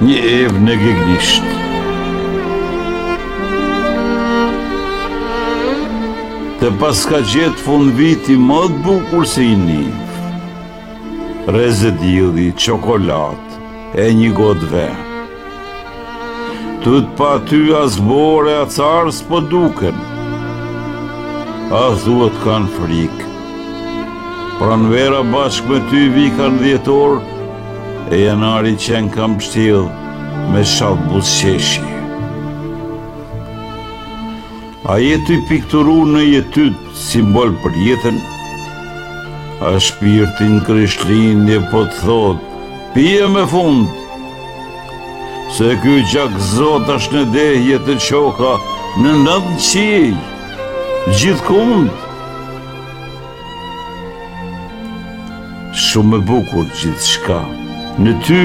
Një e ve në gëgnisht Të paska gjetë fundviti ma t'bukur se i një Rreze dielli, çokollatë e një gotë venë. Tu t'pa ty as borë e acar s'po duken. A thu të kanë frikë. Pranvera bashkë me ty vika dhjetor e janari qenkan pshtjellë me shall buzëqeshje. A je ti pikturu n'atë qytet simbol për jetën? A shpirtin krishtlindje po të thot, pije me fund! Se ky gjak zoti asht në dehje të çoka në nëndë qiej, gjithkund! Shumë e bukur gjithçka në ty,